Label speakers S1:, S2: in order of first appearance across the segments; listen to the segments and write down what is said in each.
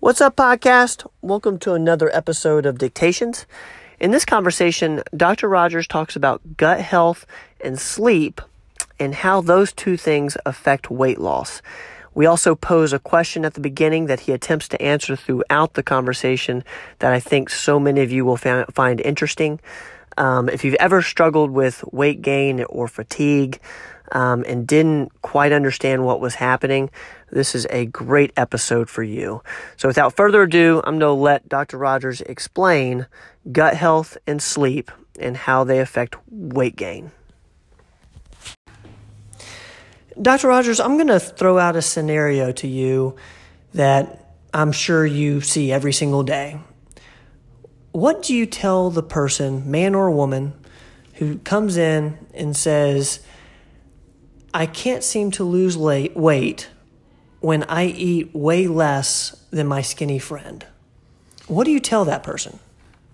S1: What's up, podcast? Welcome to another episode of Dictations. In this conversation, Dr. Rogers talks about gut health and sleep and how those two things affect weight loss. We also pose a question at the beginning that he attempts to answer throughout the conversation that I think so many of you will find interesting. Um, if you've ever struggled with weight gain or fatigue um, and didn't quite understand what was happening, this is a great episode for you. So, without further ado, I'm going to let Dr. Rogers explain gut health and sleep and how they affect weight gain. Dr. Rogers, I'm going to throw out a scenario to you that I'm sure you see every single day. What do you tell the person, man or woman, who comes in and says, I can't seem to lose weight when I eat way less than my skinny friend? What do you tell that person?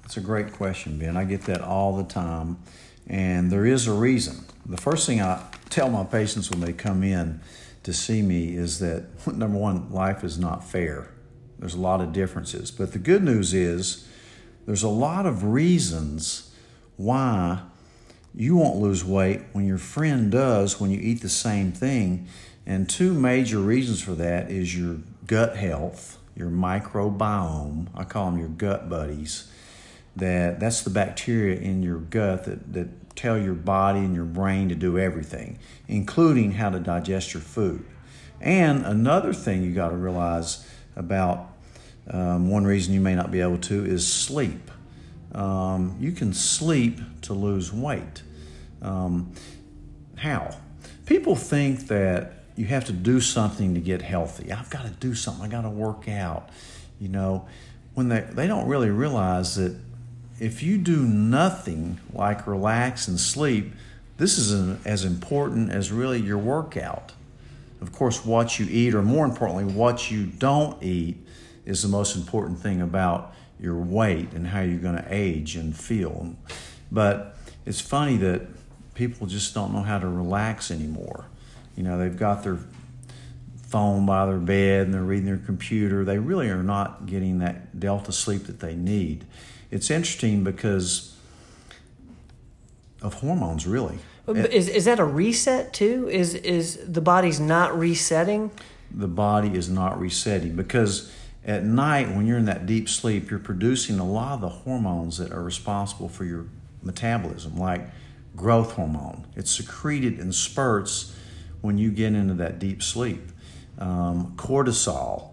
S2: That's a great question, Ben. I get that all the time, and there is a reason. The first thing I tell my patients when they come in to see me is that number one, life is not fair. There's a lot of differences. But the good news is there's a lot of reasons why you won't lose weight when your friend does when you eat the same thing. And two major reasons for that is your gut health, your microbiome. I call them your gut buddies. That that's the bacteria in your gut that, that tell your body and your brain to do everything, including how to digest your food. And another thing you got to realize about um, one reason you may not be able to is sleep. Um, you can sleep to lose weight. Um, how? People think that you have to do something to get healthy. I've got to do something. I got to work out. You know, when they they don't really realize that if you do nothing like relax and sleep, this is an, as important as really your workout. Of course, what you eat, or more importantly, what you don't eat, is the most important thing about your weight and how you're going to age and feel. But it's funny that people just don't know how to relax anymore. You know, they've got their phone by their bed and they're reading their computer. They really are not getting that delta sleep that they need it's interesting because of hormones, really.
S1: Is, is that a reset too? Is is the body's not resetting?
S2: The body is not resetting because at night when you're in that deep sleep, you're producing a lot of the hormones that are responsible for your metabolism, like growth hormone. It's secreted in spurts when you get into that deep sleep. Um, cortisol,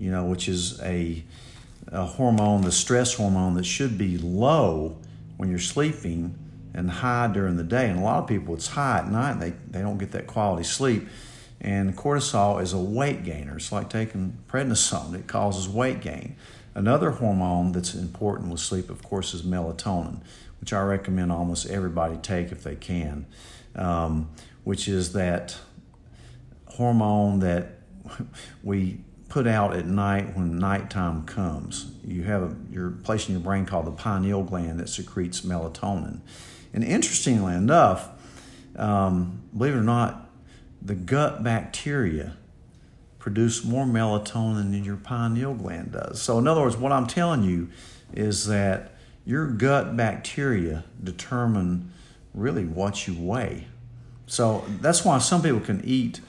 S2: you know, which is a a hormone, the stress hormone, that should be low when you're sleeping and high during the day. And a lot of people, it's high at night, they, they don't get that quality sleep. And cortisol is a weight gainer. It's like taking prednisone, it causes weight gain. Another hormone that's important with sleep, of course, is melatonin, which I recommend almost everybody take if they can, um, which is that hormone that we put out at night when nighttime comes. You have a, you're place in your brain called the pineal gland that secretes melatonin. And interestingly enough, um, believe it or not, the gut bacteria produce more melatonin than your pineal gland does. So, in other words, what I'm telling you is that your gut bacteria determine really what you weigh. So, that's why some people can eat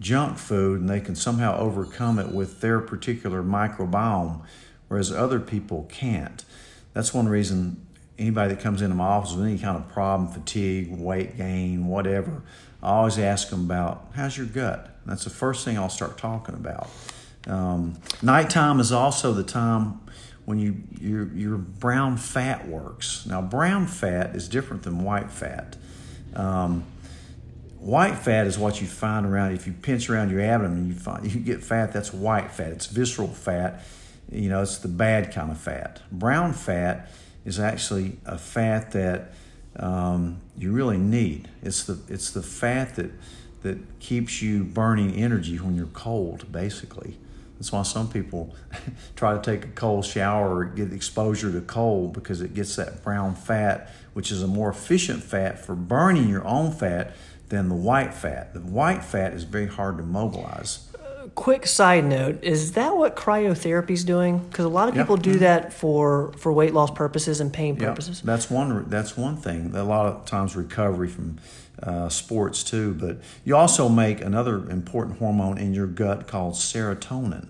S2: junk food and they can somehow overcome it with their particular microbiome, whereas other people can't. That's one reason anybody that comes into my office with any kind of problem, fatigue, weight gain, whatever, I always ask them about how's your gut. That's the first thing I'll start talking about. Um, nighttime is also the time when you your your brown fat works. Now, brown fat is different than white fat. Um, White fat is what you find around if you pinch around your abdomen, you find you get fat. That's white fat. It's visceral fat. You know, it's the bad kind of fat. Brown fat is actually a fat that um, you really need. It's the it's the fat that that keeps you burning energy when you're cold, basically. That's why some people try to take a cold shower or get exposure to cold because it gets that brown fat, which is a more efficient fat for burning your own fat than the white fat. The white fat is very hard to mobilize.
S1: quick side note: Is that what cryotherapy is doing? Because a lot of
S2: Yep.
S1: people do that for for weight loss purposes and pain
S2: Yeah,
S1: purposes.
S2: that's one. That's one thing. A lot of times recovery from uh, sports too, but you also make another important hormone in your gut called serotonin.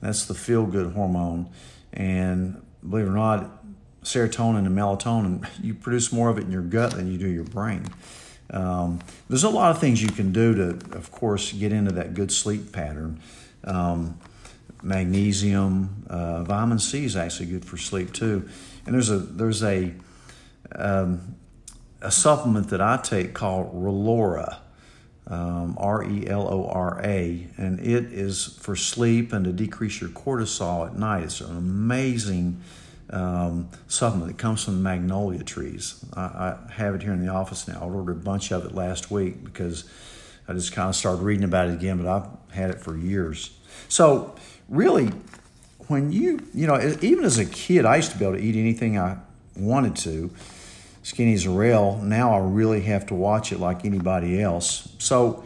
S2: That's the feel good hormone, and believe it or not, serotonin and melatonin you produce more of it in your gut than you do your brain. Um, there's a lot of things you can do to, of course, get into that good sleep pattern. Um, magnesium, uh, vitamin C is actually good for sleep too. And there's a there's a um, a supplement that I take called Relora, um, R E L O R A, and it is for sleep and to decrease your cortisol at night. It's an amazing um, supplement. It comes from the magnolia trees. I, I have it here in the office now. I ordered a bunch of it last week because I just kind of started reading about it again, but I've had it for years. So, really, when you, you know, even as a kid, I used to be able to eat anything I wanted to, skinny as a rail. Now I really have to watch it like anybody else. So,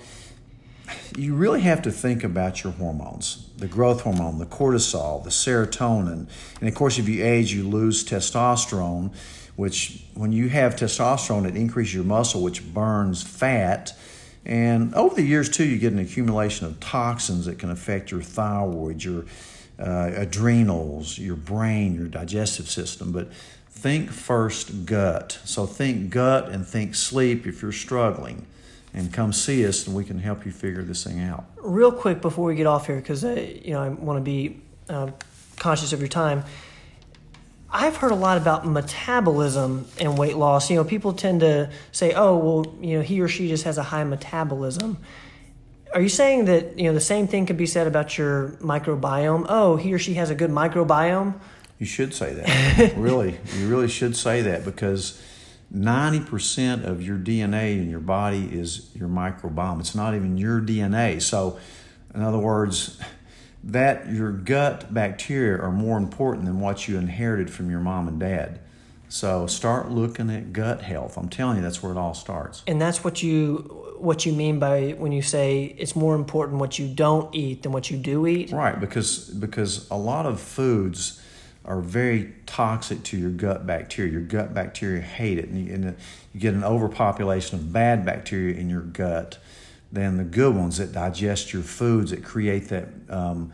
S2: you really have to think about your hormones the growth hormone, the cortisol, the serotonin. And of course, if you age, you lose testosterone, which when you have testosterone, it increases your muscle, which burns fat. And over the years, too, you get an accumulation of toxins that can affect your thyroid, your uh, adrenals, your brain, your digestive system. But think first gut. So think gut and think sleep if you're struggling and come see us and we can help you figure this thing out.
S1: Real quick before we get off here, because uh, you know I want to be uh, conscious of your time. I've heard a lot about metabolism and weight loss. You know, people tend to say, "Oh, well, you know, he or she just has a high metabolism." Are you saying that you know the same thing could be said about your microbiome? Oh, he or she has a good microbiome.
S2: You should say that. really, you really should say that because 90% of your DNA in your body is your microbiome. It's not even your DNA. So, in other words, that your gut bacteria are more important than what you inherited from your mom and dad. So start looking at gut health. I'm telling you, that's where it all starts.
S1: And that's what you what you mean by when you say it's more important what you don't eat than what you do eat.
S2: Right, because because a lot of foods are very toxic to your gut bacteria. Your gut bacteria hate it, and you, and you get an overpopulation of bad bacteria in your gut than the good ones that digest your foods that create that um,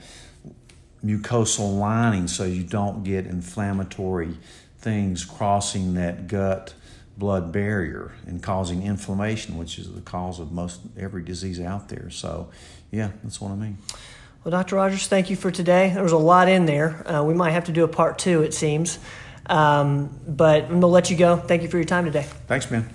S2: mucosal lining, so you don't get inflammatory things crossing that gut blood barrier and causing inflammation, which is the cause of most every disease out there. So, yeah, that's what I mean.
S1: Well, Dr. Rogers, thank you for today. There was a lot in there. Uh, we might have to do a part two, it seems. Um, but I'm going to let you go. Thank you for your time today.
S2: Thanks, man.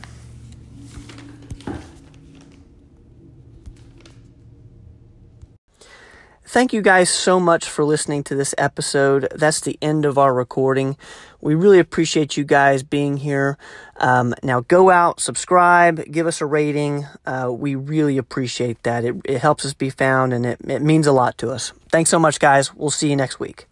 S1: Thank you guys so much for listening to this episode. That's the end of our recording. We really appreciate you guys being here. Um, now go out, subscribe, give us a rating. Uh, we really appreciate that. It, it helps us be found and it, it means a lot to us. Thanks so much, guys. We'll see you next week.